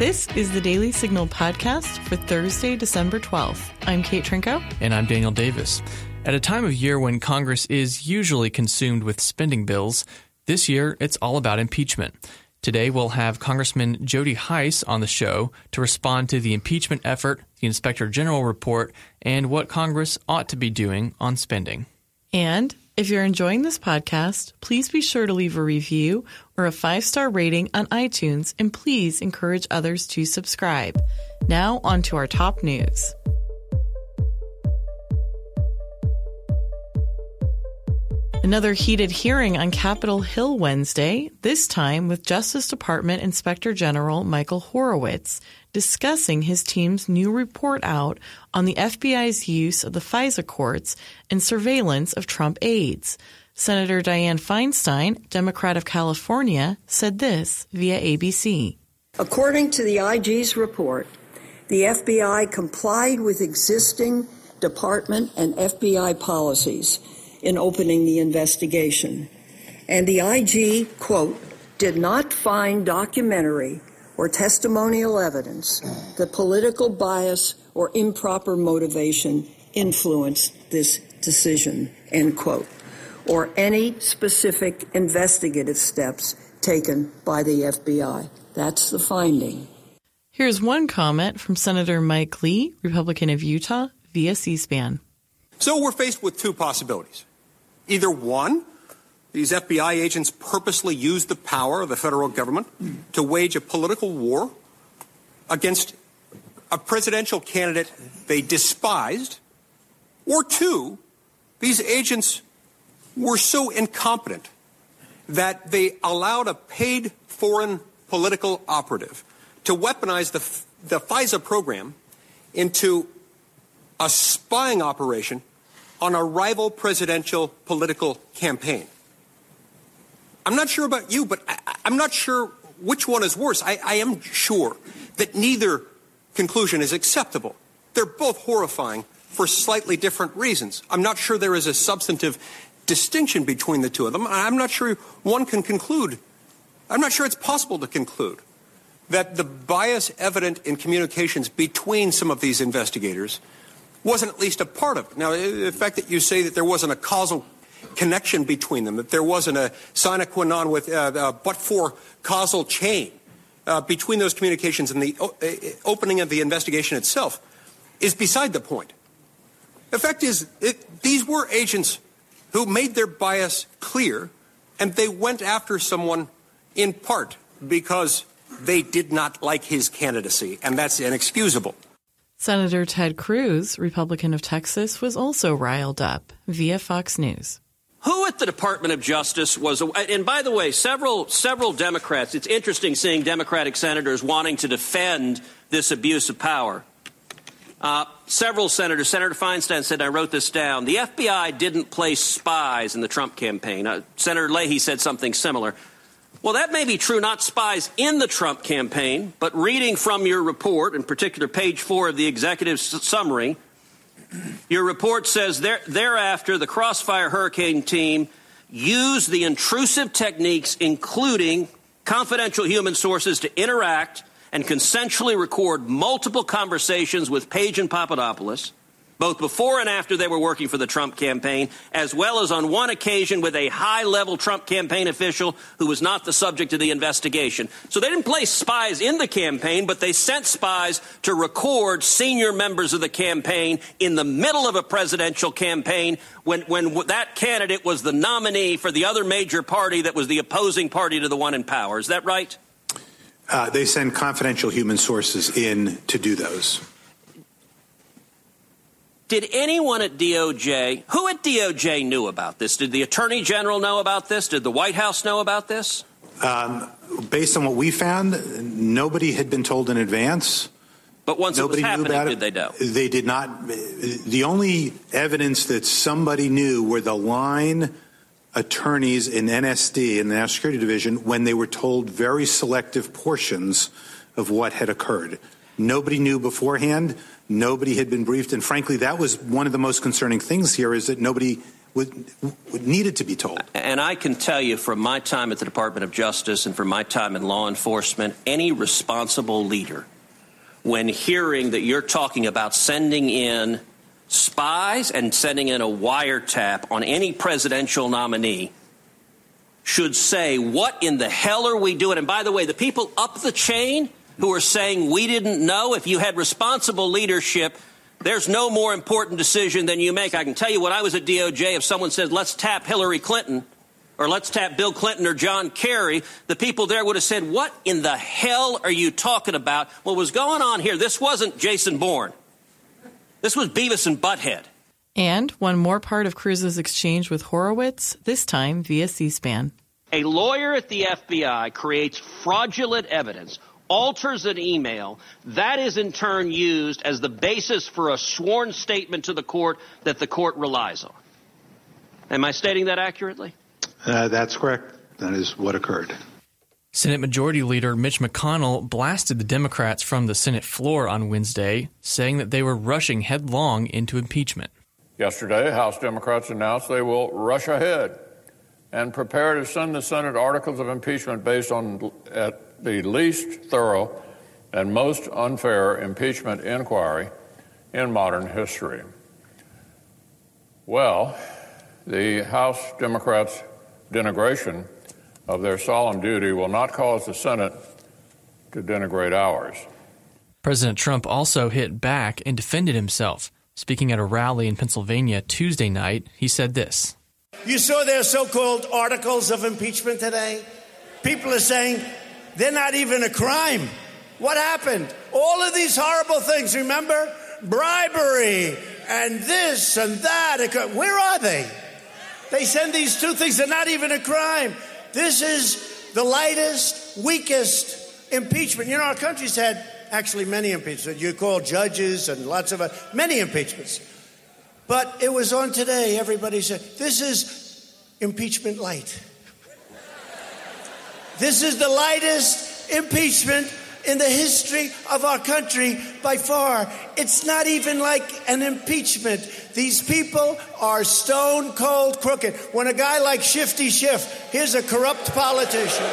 This is the Daily Signal podcast for Thursday, December 12th. I'm Kate Trinko. And I'm Daniel Davis. At a time of year when Congress is usually consumed with spending bills, this year it's all about impeachment. Today we'll have Congressman Jody Hice on the show to respond to the impeachment effort, the Inspector General report, and what Congress ought to be doing on spending. And if you're enjoying this podcast, please be sure to leave a review or a five star rating on iTunes and please encourage others to subscribe. Now, on to our top news. Another heated hearing on Capitol Hill Wednesday, this time with Justice Department Inspector General Michael Horowitz discussing his team's new report out on the FBI's use of the FISA courts and surveillance of Trump aides. Senator Dianne Feinstein, Democrat of California, said this via ABC. According to the IG's report, the FBI complied with existing department and FBI policies in opening the investigation. And the IG, quote, did not find documentary or testimonial evidence that political bias or improper motivation influenced this decision, end quote, or any specific investigative steps taken by the FBI. That's the finding. Here's one comment from Senator Mike Lee, Republican of Utah, via C SPAN. So we're faced with two possibilities. Either one, these FBI agents purposely used the power of the federal government to wage a political war against a presidential candidate they despised. Or two, these agents were so incompetent that they allowed a paid foreign political operative to weaponize the, the FISA program into a spying operation on a rival presidential political campaign. I'm not sure about you, but I, am not sure which one is worse. I, I am sure that neither conclusion is acceptable. They're both horrifying for slightly different reasons. I'm not sure there is a substantive distinction between the two of them. I'm not sure one can conclude, I'm not sure it's possible to conclude that the bias evident in communications between some of these investigators wasn't at least a part of it. Now, the fact that you say that there wasn't a causal connection between them, that there wasn't a sine qua non with uh, uh, but for causal chain uh, between those communications and the o- uh, opening of the investigation itself, is beside the point. The fact is, it, these were agents who made their bias clear, and they went after someone in part because they did not like his candidacy, and that's inexcusable. Senator Ted Cruz, Republican of Texas, was also riled up via Fox News. Who at the Department of Justice was, and by the way, several several Democrats. It's interesting seeing Democratic senators wanting to defend this abuse of power. Uh, several senators, Senator Feinstein said, I wrote this down. The FBI didn't place spies in the Trump campaign. Uh, Senator Leahy said something similar. Well, that may be true, not spies in the Trump campaign, but reading from your report, in particular page four of the executive summary, your report says there, thereafter the Crossfire Hurricane team used the intrusive techniques, including confidential human sources, to interact and consensually record multiple conversations with Page and Papadopoulos both before and after they were working for the Trump campaign, as well as on one occasion with a high level Trump campaign official who was not the subject of the investigation. So they didn't place spies in the campaign, but they sent spies to record senior members of the campaign in the middle of a presidential campaign when, when that candidate was the nominee for the other major party that was the opposing party to the one in power. Is that right? Uh, they send confidential human sources in to do those. Did anyone at DOJ, who at DOJ knew about this? Did the Attorney General know about this? Did the White House know about this? Um, based on what we found, nobody had been told in advance. But once nobody it was happening, knew about did it. they know? They did not. The only evidence that somebody knew were the line attorneys in NSD, in the National Security Division, when they were told very selective portions of what had occurred. Nobody knew beforehand. Nobody had been briefed. And frankly, that was one of the most concerning things here is that nobody would needed to be told. And I can tell you from my time at the Department of Justice and from my time in law enforcement, any responsible leader, when hearing that you're talking about sending in spies and sending in a wiretap on any presidential nominee, should say, What in the hell are we doing? And by the way, the people up the chain who are saying we didn't know, if you had responsible leadership, there's no more important decision than you make. I can tell you when I was at DOJ, if someone said, let's tap Hillary Clinton, or let's tap Bill Clinton or John Kerry, the people there would have said, What in the hell are you talking about? What was going on here? This wasn't Jason Bourne. This was Beavis and Butthead. And one more part of Cruz's exchange with Horowitz, this time via C SPAN. A lawyer at the FBI creates fraudulent evidence alters an email, that is in turn used as the basis for a sworn statement to the court that the court relies on. Am I stating that accurately? Uh, that's correct. That is what occurred. Senate Majority Leader Mitch McConnell blasted the Democrats from the Senate floor on Wednesday, saying that they were rushing headlong into impeachment. Yesterday, House Democrats announced they will rush ahead and prepare to send the Senate articles of impeachment based on at the least thorough and most unfair impeachment inquiry in modern history. Well, the House Democrats' denigration of their solemn duty will not cause the Senate to denigrate ours. President Trump also hit back and defended himself. Speaking at a rally in Pennsylvania Tuesday night, he said this You saw their so called articles of impeachment today? People are saying they're not even a crime. What happened? All of these horrible things, remember? Bribery and this and that. Where are they? They send these two things, they're not even a crime. This is the lightest, weakest impeachment. You know, our country's had actually many impeachments. You call judges and lots of uh, many impeachments. But it was on today, everybody said, this is impeachment light. This is the lightest impeachment in the history of our country by far. It's not even like an impeachment. These people are stone cold crooked. When a guy like Shifty Schiff, here's a corrupt politician.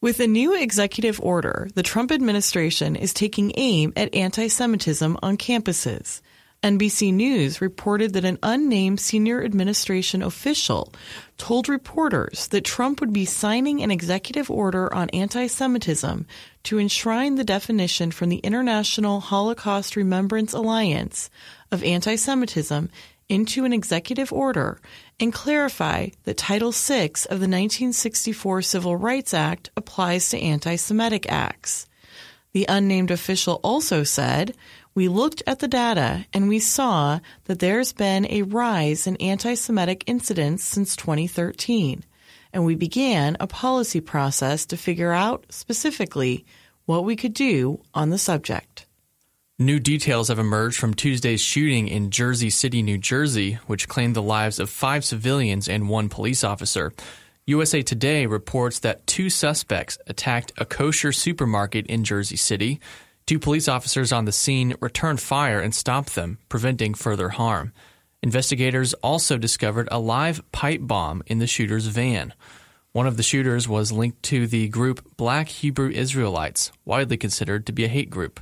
With a new executive order, the Trump administration is taking aim at anti Semitism on campuses. NBC News reported that an unnamed senior administration official told reporters that Trump would be signing an executive order on anti Semitism to enshrine the definition from the International Holocaust Remembrance Alliance of anti Semitism into an executive order and clarify that Title VI of the 1964 Civil Rights Act applies to anti Semitic acts. The unnamed official also said, we looked at the data and we saw that there's been a rise in anti Semitic incidents since 2013, and we began a policy process to figure out specifically what we could do on the subject. New details have emerged from Tuesday's shooting in Jersey City, New Jersey, which claimed the lives of five civilians and one police officer. USA Today reports that two suspects attacked a kosher supermarket in Jersey City. Two police officers on the scene returned fire and stopped them, preventing further harm. Investigators also discovered a live pipe bomb in the shooter's van. One of the shooters was linked to the group Black Hebrew Israelites, widely considered to be a hate group.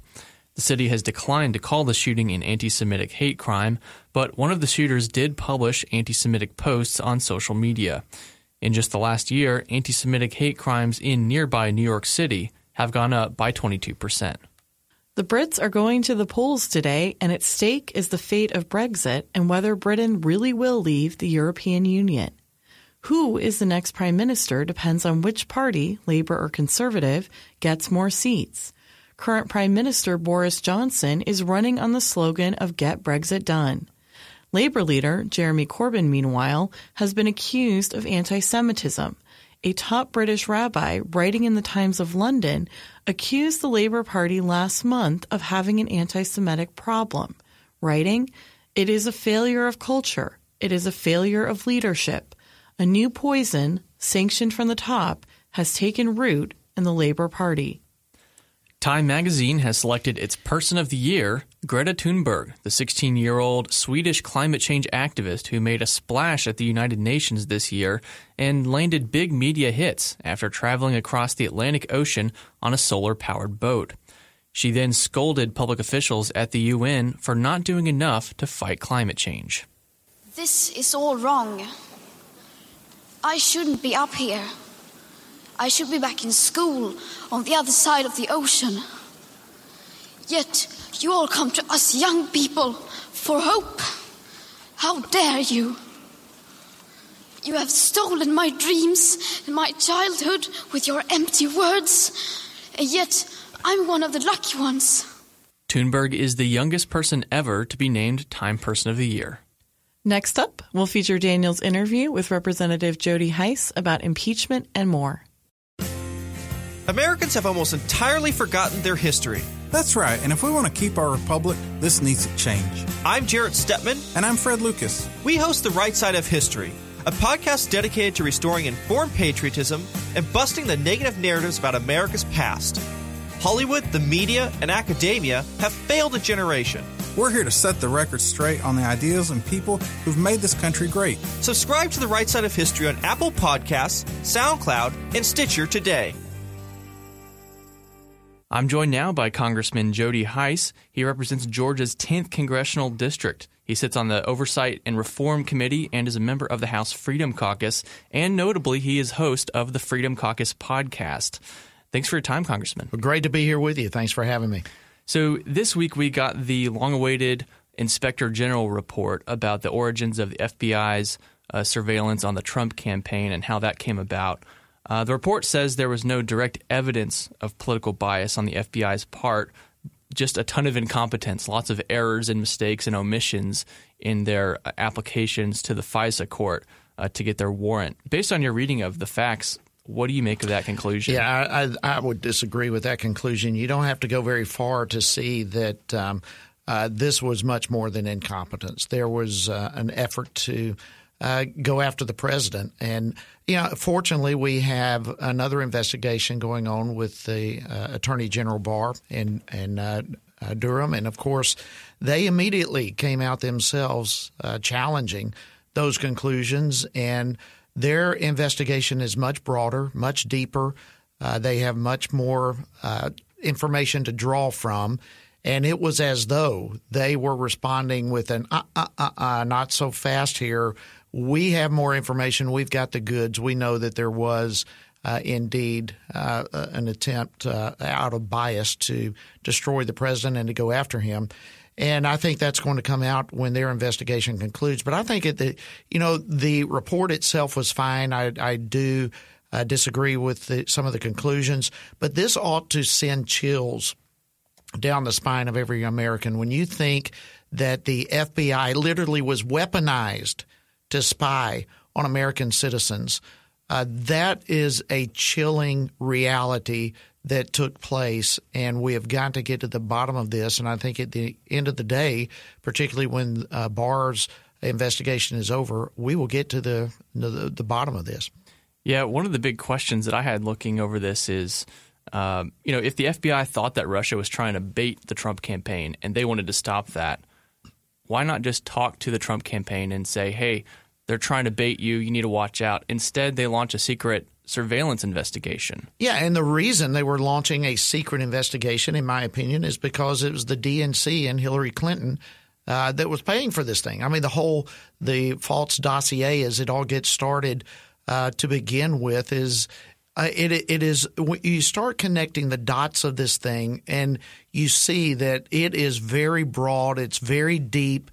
The city has declined to call the shooting an anti Semitic hate crime, but one of the shooters did publish anti Semitic posts on social media. In just the last year, anti Semitic hate crimes in nearby New York City have gone up by 22%. The Brits are going to the polls today, and at stake is the fate of Brexit and whether Britain really will leave the European Union. Who is the next Prime Minister depends on which party, Labour or Conservative, gets more seats. Current Prime Minister Boris Johnson is running on the slogan of Get Brexit Done. Labour leader Jeremy Corbyn, meanwhile, has been accused of anti Semitism a top British rabbi writing in the Times of London accused the Labour Party last month of having an anti Semitic problem, writing, It is a failure of culture. It is a failure of leadership. A new poison, sanctioned from the top, has taken root in the Labour Party. Time magazine has selected its Person of the Year, Greta Thunberg, the 16 year old Swedish climate change activist who made a splash at the United Nations this year and landed big media hits after traveling across the Atlantic Ocean on a solar powered boat. She then scolded public officials at the UN for not doing enough to fight climate change. This is all wrong. I shouldn't be up here. I should be back in school on the other side of the ocean. Yet you all come to us young people for hope. How dare you? You have stolen my dreams and my childhood with your empty words, and yet I'm one of the lucky ones. Thunberg is the youngest person ever to be named Time Person of the Year. Next up, we'll feature Daniel's interview with Representative Jody Hice about impeachment and more. Americans have almost entirely forgotten their history. That's right, and if we want to keep our republic, this needs to change. I'm Jarrett Stepman. And I'm Fred Lucas. We host The Right Side of History, a podcast dedicated to restoring informed patriotism and busting the negative narratives about America's past. Hollywood, the media, and academia have failed a generation. We're here to set the record straight on the ideas and people who've made this country great. Subscribe to The Right Side of History on Apple Podcasts, SoundCloud, and Stitcher today. I'm joined now by Congressman Jody Hice. He represents Georgia's 10th congressional district. He sits on the Oversight and Reform Committee and is a member of the House Freedom Caucus. And notably, he is host of the Freedom Caucus podcast. Thanks for your time, Congressman. Well, great to be here with you. Thanks for having me. So, this week we got the long awaited Inspector General report about the origins of the FBI's uh, surveillance on the Trump campaign and how that came about. Uh, the report says there was no direct evidence of political bias on the FBI's part, just a ton of incompetence, lots of errors and mistakes and omissions in their uh, applications to the FISA court uh, to get their warrant. Based on your reading of the facts, what do you make of that conclusion? Yeah, I, I, I would disagree with that conclusion. You don't have to go very far to see that um, uh, this was much more than incompetence. There was uh, an effort to uh, go after the president. And, you know, fortunately, we have another investigation going on with the uh, Attorney General Barr in, in uh, uh, Durham. And, of course, they immediately came out themselves uh, challenging those conclusions. And their investigation is much broader, much deeper. they have much more information to draw from. And it was as though they were responding with an uh, uh, uh, uh, not so fast here we have more information. We've got the goods. We know that there was uh, indeed uh, an attempt uh, out of bias to destroy the president and to go after him. And I think that's going to come out when their investigation concludes. But I think the you know the report itself was fine. I, I do uh, disagree with the, some of the conclusions, but this ought to send chills down the spine of every American when you think that the FBI literally was weaponized to spy on American citizens. Uh, that is a chilling reality that took place, and we have got to get to the bottom of this. And I think at the end of the day, particularly when uh, Barr's investigation is over, we will get to the, the, the bottom of this. Yeah, one of the big questions that I had looking over this is, um, you know, if the FBI thought that Russia was trying to bait the Trump campaign and they wanted to stop that, why not just talk to the Trump campaign and say, hey, they're trying to bait you. You need to watch out. Instead, they launch a secret surveillance investigation. Yeah, and the reason they were launching a secret investigation, in my opinion, is because it was the DNC and Hillary Clinton uh, that was paying for this thing. I mean, the whole the false dossier, as it all gets started uh, to begin with, is uh, it it is you start connecting the dots of this thing, and you see that it is very broad. It's very deep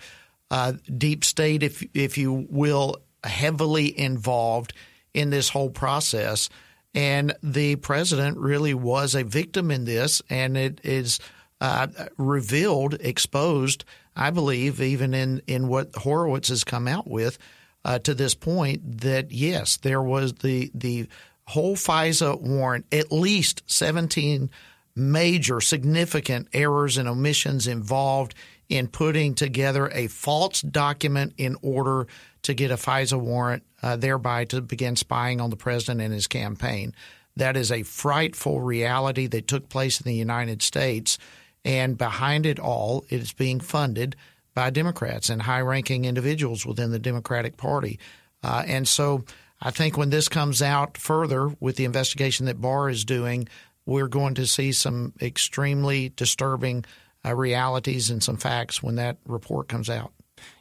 uh, deep state, if if you will, heavily involved in this whole process. And the president really was a victim in this, and it is uh, revealed, exposed, I believe, even in, in what Horowitz has come out with uh, to this point, that yes, there was the the whole FISA warrant, at least 17 major significant errors and omissions involved in putting together a false document in order to get a FISA warrant, uh, thereby to begin spying on the president and his campaign. That is a frightful reality that took place in the United States. And behind it all, it is being funded by Democrats and high ranking individuals within the Democratic Party. Uh, and so I think when this comes out further with the investigation that Barr is doing, we're going to see some extremely disturbing uh, realities and some facts when that report comes out.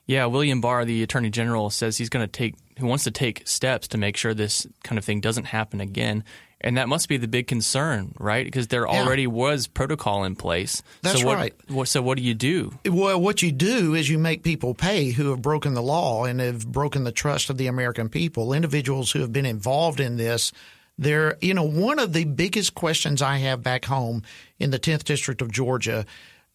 Yeah, William Barr, the Attorney General, says he's going to take, he wants to take steps to make sure this kind of thing doesn't happen again. And that must be the big concern, right? Because there yeah. already was protocol in place. That's so what, right. What, so what do you do? Well, what you do is you make people pay who have broken the law and have broken the trust of the American people. Individuals who have been involved in this. There, you know, one of the biggest questions I have back home in the 10th District of Georgia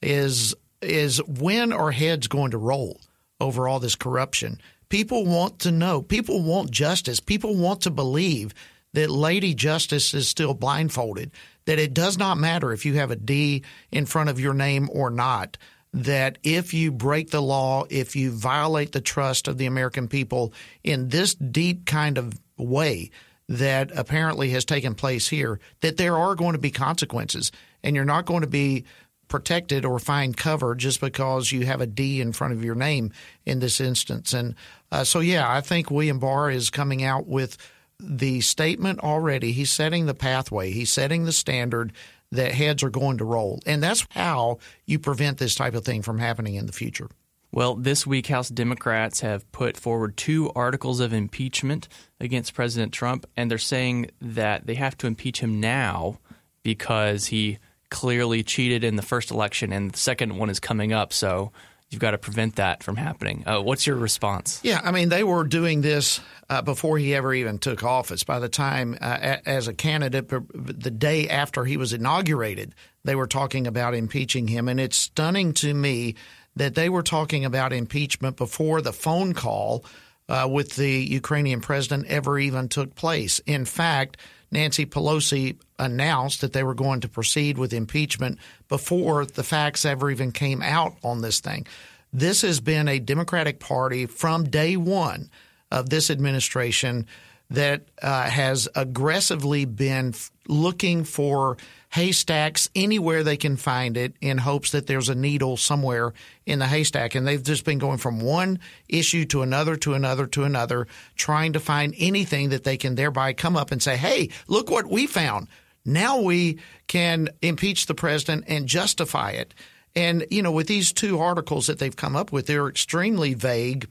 is is when are heads going to roll over all this corruption? People want to know. People want justice. People want to believe that Lady Justice is still blindfolded, that it does not matter if you have a D in front of your name or not, that if you break the law, if you violate the trust of the American people in this deep kind of way that apparently has taken place here, that there are going to be consequences and you're not going to be protected or find cover just because you have a D in front of your name in this instance. And uh, so, yeah, I think William Barr is coming out with the statement already. He's setting the pathway, he's setting the standard that heads are going to roll. And that's how you prevent this type of thing from happening in the future. Well, this week, House Democrats have put forward two articles of impeachment against President Trump, and they're saying that they have to impeach him now because he clearly cheated in the first election, and the second one is coming up. So you've got to prevent that from happening. Uh, what's your response? Yeah, I mean, they were doing this uh, before he ever even took office. By the time, uh, as a candidate, the day after he was inaugurated, they were talking about impeaching him. And it's stunning to me that they were talking about impeachment before the phone call uh, with the Ukrainian president ever even took place. In fact, Nancy Pelosi announced that they were going to proceed with impeachment before the facts ever even came out on this thing. This has been a Democratic Party from day one of this administration that uh, has aggressively been looking for haystacks anywhere they can find it in hopes that there's a needle somewhere in the haystack. And they've just been going from one issue to another to another to another, trying to find anything that they can thereby come up and say, hey, look what we found. Now we can impeach the president and justify it. And, you know, with these two articles that they've come up with, they're extremely vague.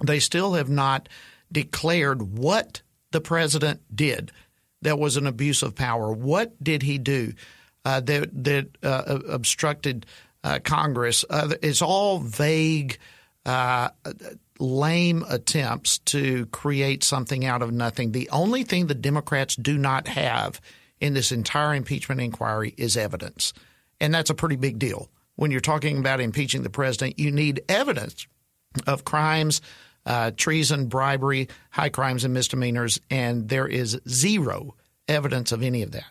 They still have not declared what the president did that was an abuse of power. What did he do uh, that that uh, obstructed uh, Congress? Uh, it's all vague, uh, lame attempts to create something out of nothing. The only thing the Democrats do not have in this entire impeachment inquiry is evidence, and that's a pretty big deal. When you're talking about impeaching the president, you need evidence of crimes uh, treason, bribery, high crimes and misdemeanors, and there is zero evidence of any of that.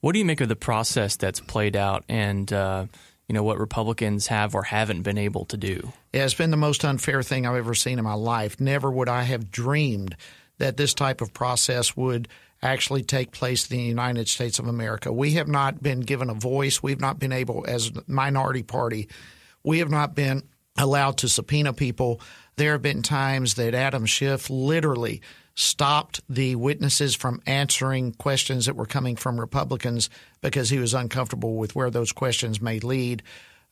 What do you make of the process that's played out and uh, you know what Republicans have or haven't been able to do? Yeah, it's been the most unfair thing I've ever seen in my life. Never would I have dreamed that this type of process would actually take place in the United States of America. We have not been given a voice. We've not been able, as a minority party, we have not been allowed to subpoena people there have been times that Adam Schiff literally stopped the witnesses from answering questions that were coming from Republicans because he was uncomfortable with where those questions may lead.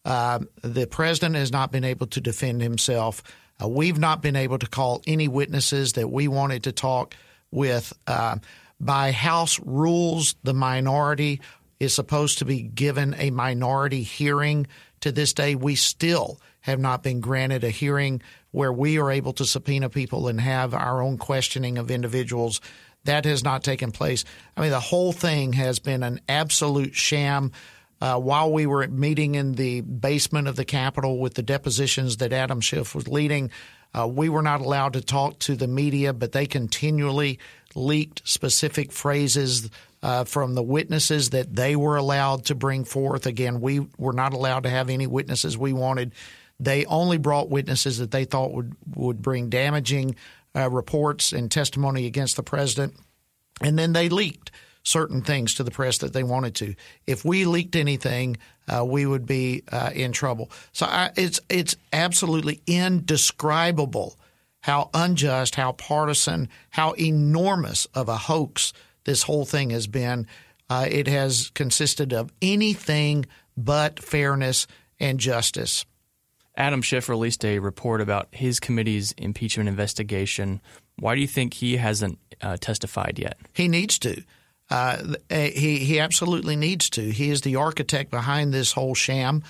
Uh, the president has not been able to defend himself. Uh, we've not been able to call any witnesses that we wanted to talk with. Uh, by House rules, the minority is supposed to be given a minority hearing. To this day, we still have not been granted a hearing where we are able to subpoena people and have our own questioning of individuals. That has not taken place. I mean, the whole thing has been an absolute sham. Uh, while we were meeting in the basement of the Capitol with the depositions that Adam Schiff was leading, uh, we were not allowed to talk to the media, but they continually leaked specific phrases uh, from the witnesses that they were allowed to bring forth. Again, we were not allowed to have any witnesses we wanted they only brought witnesses that they thought would, would bring damaging uh, reports and testimony against the president, and then they leaked. certain things to the press that they wanted to. If we leaked anything, uh, we would be uh, in trouble. So I, it's it's absolutely indescribable how unjust, how partisan, how enormous of a hoax this whole thing has been. Uh, it has consisted of anything but fairness and justice. Adam Schiff released a report about his committee's impeachment investigation. Why do you think he hasn't uh, testified yet? He needs to. Uh, he he absolutely needs to. He is the architect behind this whole sham.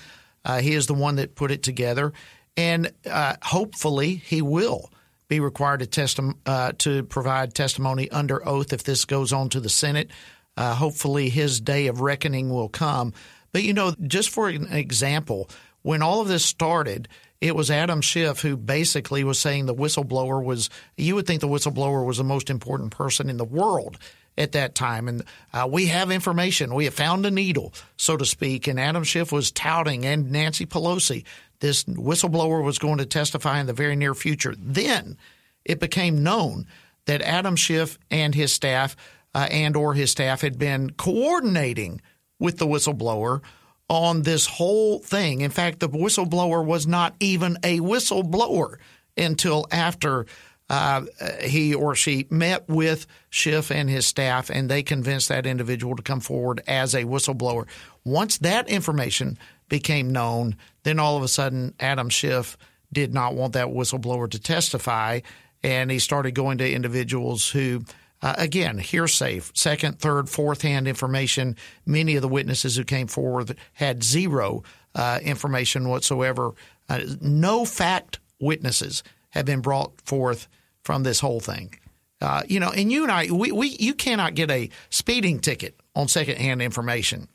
Uh, he is the one that put it together, and uh, hopefully he will be required to testi- uh, to provide testimony under oath if this goes on to the Senate. Uh, hopefully his day of reckoning will come. But you know, just for an example, when all of this started, it was Adam Schiff who basically was saying the whistleblower was, you would think the whistleblower was the most important person in the world at that time. And uh, we have information. We have found a needle, so to speak. And Adam Schiff was touting, and Nancy Pelosi, this whistleblower was going to testify in the very near future. Then it became known that Adam Schiff and his staff uh, and or his staff had been coordinating with the whistleblower on this whole thing. In fact, the whistleblower was not even a whistleblower until after uh, he or she met with Schiff and his staff, and they convinced that individual to come forward as a whistleblower. Once that information became known, then all of a sudden Adam Schiff did not want that whistleblower to testify, and he started going to individuals who uh, again, hearsay, second, third, fourth hand information. Many of the witnesses who came forward had zero uh, information whatsoever. Uh, no fact witnesses have been brought forth from this whole thing. Uh, you know, and you and I, we, we, you cannot get a speeding ticket on secondhand information.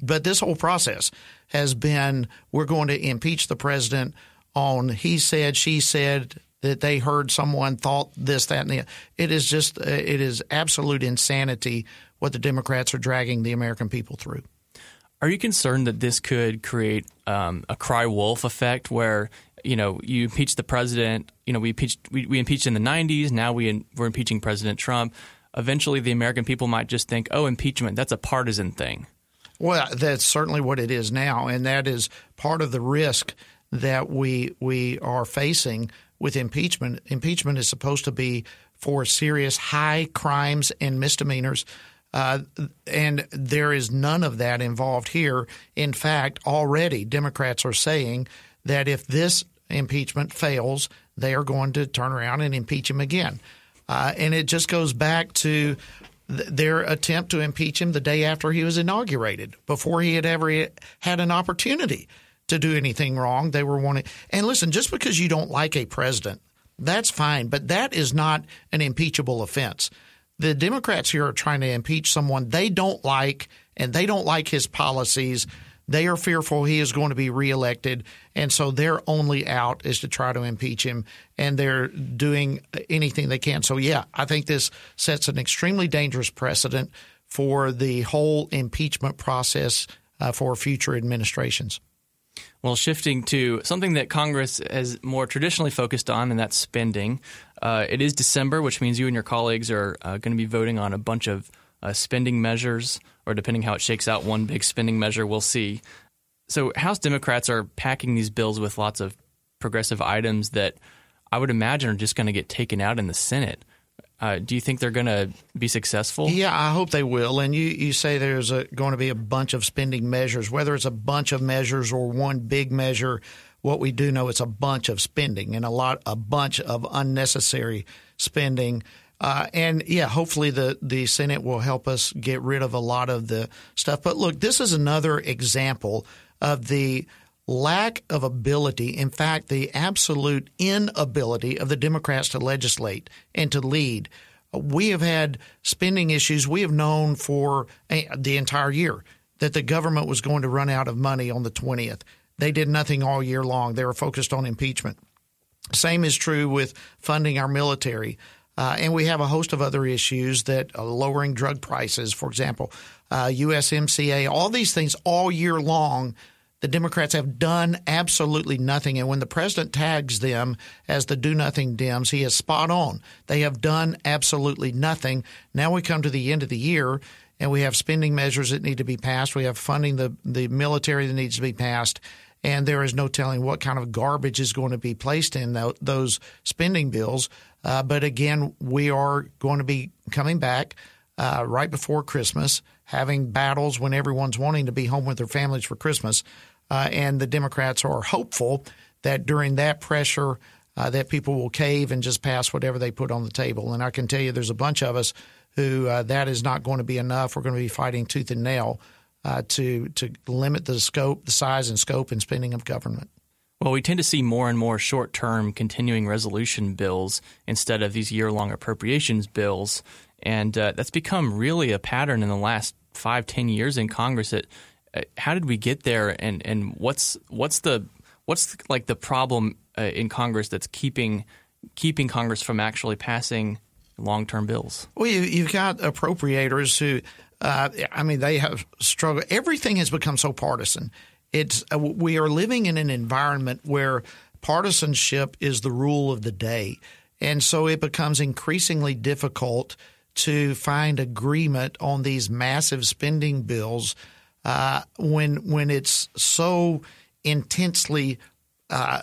But this whole process has been we're going to impeach the president on he said, she said, that they heard someone thought this, that, and the. other. It is just uh, it is absolute insanity what the Democrats are dragging the American people through. Are you concerned that this could create um, a cry wolf effect where you know you impeach the president? You know we impeached we, we impeached in the '90s. Now we we're impeaching President Trump. Eventually, the American people might just think, "Oh, impeachment that's a partisan thing." Well, that's certainly what it is now, and that is part of the risk that we we are facing with impeachment. Impeachment is supposed to be for serious high crimes and misdemeanors. Uh, and there is none of that involved here. In fact, already Democrats are saying that if this impeachment fails, they are going to turn around and impeach him again. Uh, and it just goes back to th- their attempt to impeach him the day after he was inaugurated, before he had ever had an opportunity to do anything wrong. They were wanting, and listen, just because you don't like a president, that's fine, but that is not an impeachable offense. The Democrats here are trying to impeach someone they don't like, and they don't like his policies. They are fearful he is going to be reelected, and so their only out is to try to impeach him, and they're doing anything they can. So, yeah, I think this sets an extremely dangerous precedent for the whole impeachment process uh, for future administrations. Well, shifting to something that Congress has more traditionally focused on, and that's spending. Uh, it is December, which means you and your colleagues are uh, going to be voting on a bunch of uh, spending measures, or depending how it shakes out, one big spending measure. We'll see. So, House Democrats are packing these bills with lots of progressive items that I would imagine are just going to get taken out in the Senate. Uh, do you think they're going to be successful? Yeah, I hope they will. And you, you say there's going to be a bunch of spending measures, whether it's a bunch of measures or one big measure. What we do know it's a bunch of spending and a lot, a bunch of unnecessary spending. Uh, and yeah, hopefully the, the Senate will help us get rid of a lot of the stuff. But look, this is another example of the lack of ability, in fact, the absolute inability of the Democrats to legislate and to lead. We have had spending issues. We have known for the entire year that the government was going to run out of money on the 20th. They did nothing all year long. They were focused on impeachment. Same is true with funding our military. Uh, and we have a host of other issues that uh, lowering drug prices, for example, uh, USMCA, all these things all year long the Democrats have done absolutely nothing. And when the president tags them as the do nothing Dems, he is spot on. They have done absolutely nothing. Now we come to the end of the year and we have spending measures that need to be passed. We have funding the, the military that needs to be passed. And there is no telling what kind of garbage is going to be placed in those spending bills. Uh, but again, we are going to be coming back uh, right before Christmas, having battles when everyone's wanting to be home with their families for Christmas. Uh, and the Democrats are hopeful that during that pressure, uh, that people will cave and just pass whatever they put on the table. And I can tell you, there's a bunch of us who uh, that is not going to be enough. We're going to be fighting tooth and nail uh, to to limit the scope, the size and scope and spending of government. Well, we tend to see more and more short term continuing resolution bills instead of these year long appropriations bills. And uh, that's become really a pattern in the last five, ten years in Congress. Uh, how did we get there, and, and what's what's the what's like the problem uh, in Congress that's keeping keeping Congress from actually passing long term bills? Well, you, have got appropriators who, uh, I mean, they have struggled. Everything has become so partisan it's uh, we are living in an environment where partisanship is the rule of the day, and so it becomes increasingly difficult to find agreement on these massive spending bills uh, when when it's so intensely uh,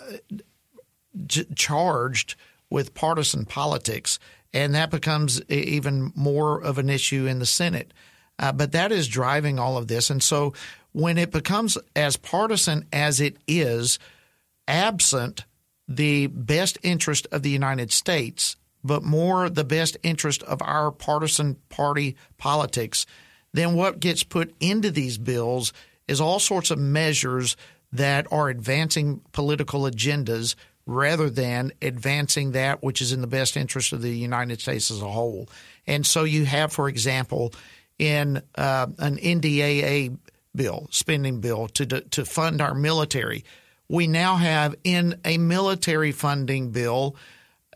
j- charged with partisan politics, and that becomes even more of an issue in the Senate. Uh, but that is driving all of this, and so when it becomes as partisan as it is, absent the best interest of the United States, but more the best interest of our partisan party politics, then what gets put into these bills is all sorts of measures that are advancing political agendas rather than advancing that which is in the best interest of the United States as a whole. And so you have, for example, in uh, an NDAA bill, spending bill to to fund our military. We now have in a military funding bill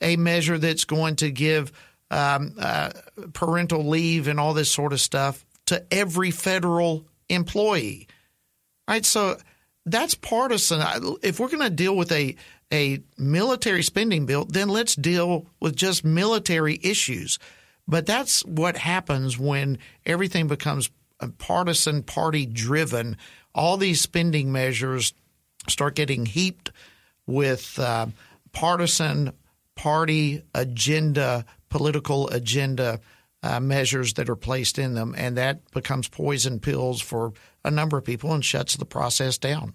a measure that's going to give um, uh, parental leave and all this sort of stuff to every federal employee. Right, so that's partisan. If we're going to deal with a a military spending bill, then let's deal with just military issues. But that's what happens when everything becomes partisan party driven, all these spending measures start getting heaped with uh, partisan party agenda, political agenda uh, measures that are placed in them, and that becomes poison pills for a number of people and shuts the process down.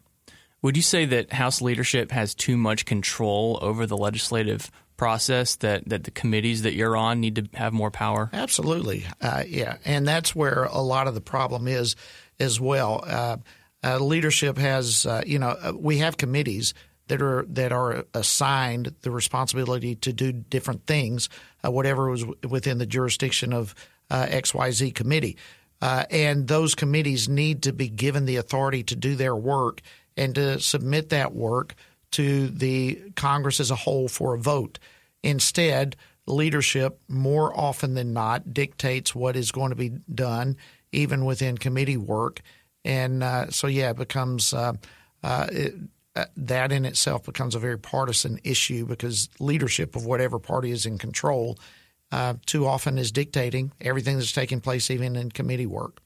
Would you say that House leadership has too much control over the legislative process that, that the committees that you're on need to have more power? Absolutely. Uh, yeah. And that's where a lot of the problem is as well. Uh, uh, leadership has, uh, you know, uh, we have committees that are that are assigned the responsibility to do different things, uh, whatever was within the jurisdiction of XYZ committee. and those committees need to be given the authority to do their work and to submit that work to the Congress as a whole for a vote. Instead, leadership more often than not dictates what is going to be done, even within committee work. And uh, so, yeah, it becomes uh, uh, it, uh, that in itself becomes a very partisan issue because leadership of whatever party is in control uh, too often is dictating everything that's taking place, even in committee work.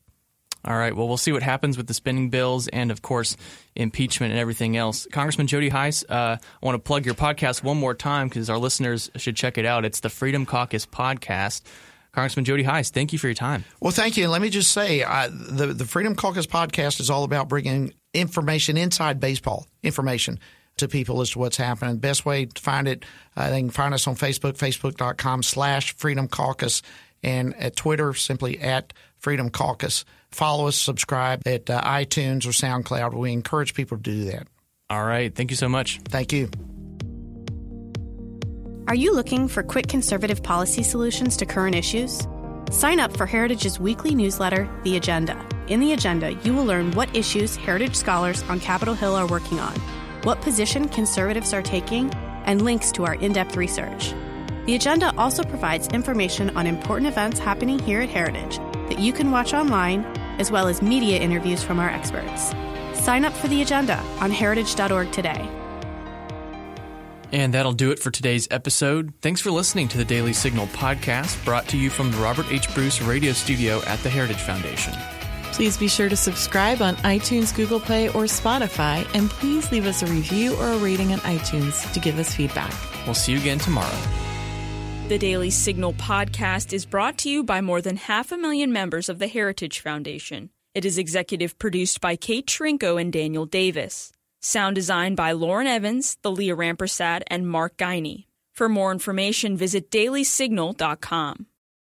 All right. Well, we'll see what happens with the spending bills and, of course, impeachment and everything else. Congressman Jody Hice, uh, I want to plug your podcast one more time because our listeners should check it out. It's the Freedom Caucus podcast. Congressman Jody Hice, thank you for your time. Well, thank you. And let me just say, uh, the the Freedom Caucus podcast is all about bringing information inside baseball information to people as to what's happening. Best way to find it, uh, they can find us on Facebook, facebook.com slash Freedom Caucus, and at Twitter, simply at Freedom Caucus follow us, subscribe at uh, iTunes or SoundCloud. We encourage people to do that. All right. Thank you so much. Thank you. Are you looking for quick conservative policy solutions to current issues? Sign up for Heritage's weekly newsletter, The Agenda. In The Agenda, you will learn what issues Heritage scholars on Capitol Hill are working on, what position conservatives are taking, and links to our in depth research. The Agenda also provides information on important events happening here at Heritage that you can watch online as well as media interviews from our experts. Sign up for the agenda on heritage.org today. And that'll do it for today's episode. Thanks for listening to the Daily Signal podcast brought to you from the Robert H. Bruss Radio Studio at the Heritage Foundation. Please be sure to subscribe on iTunes, Google Play, or Spotify, and please leave us a review or a rating on iTunes to give us feedback. We'll see you again tomorrow. The Daily Signal podcast is brought to you by more than half a million members of the Heritage Foundation. It is executive produced by Kate Trinko and Daniel Davis. Sound design by Lauren Evans, the Leah Rampersad, and Mark Geiney. For more information, visit dailysignal.com.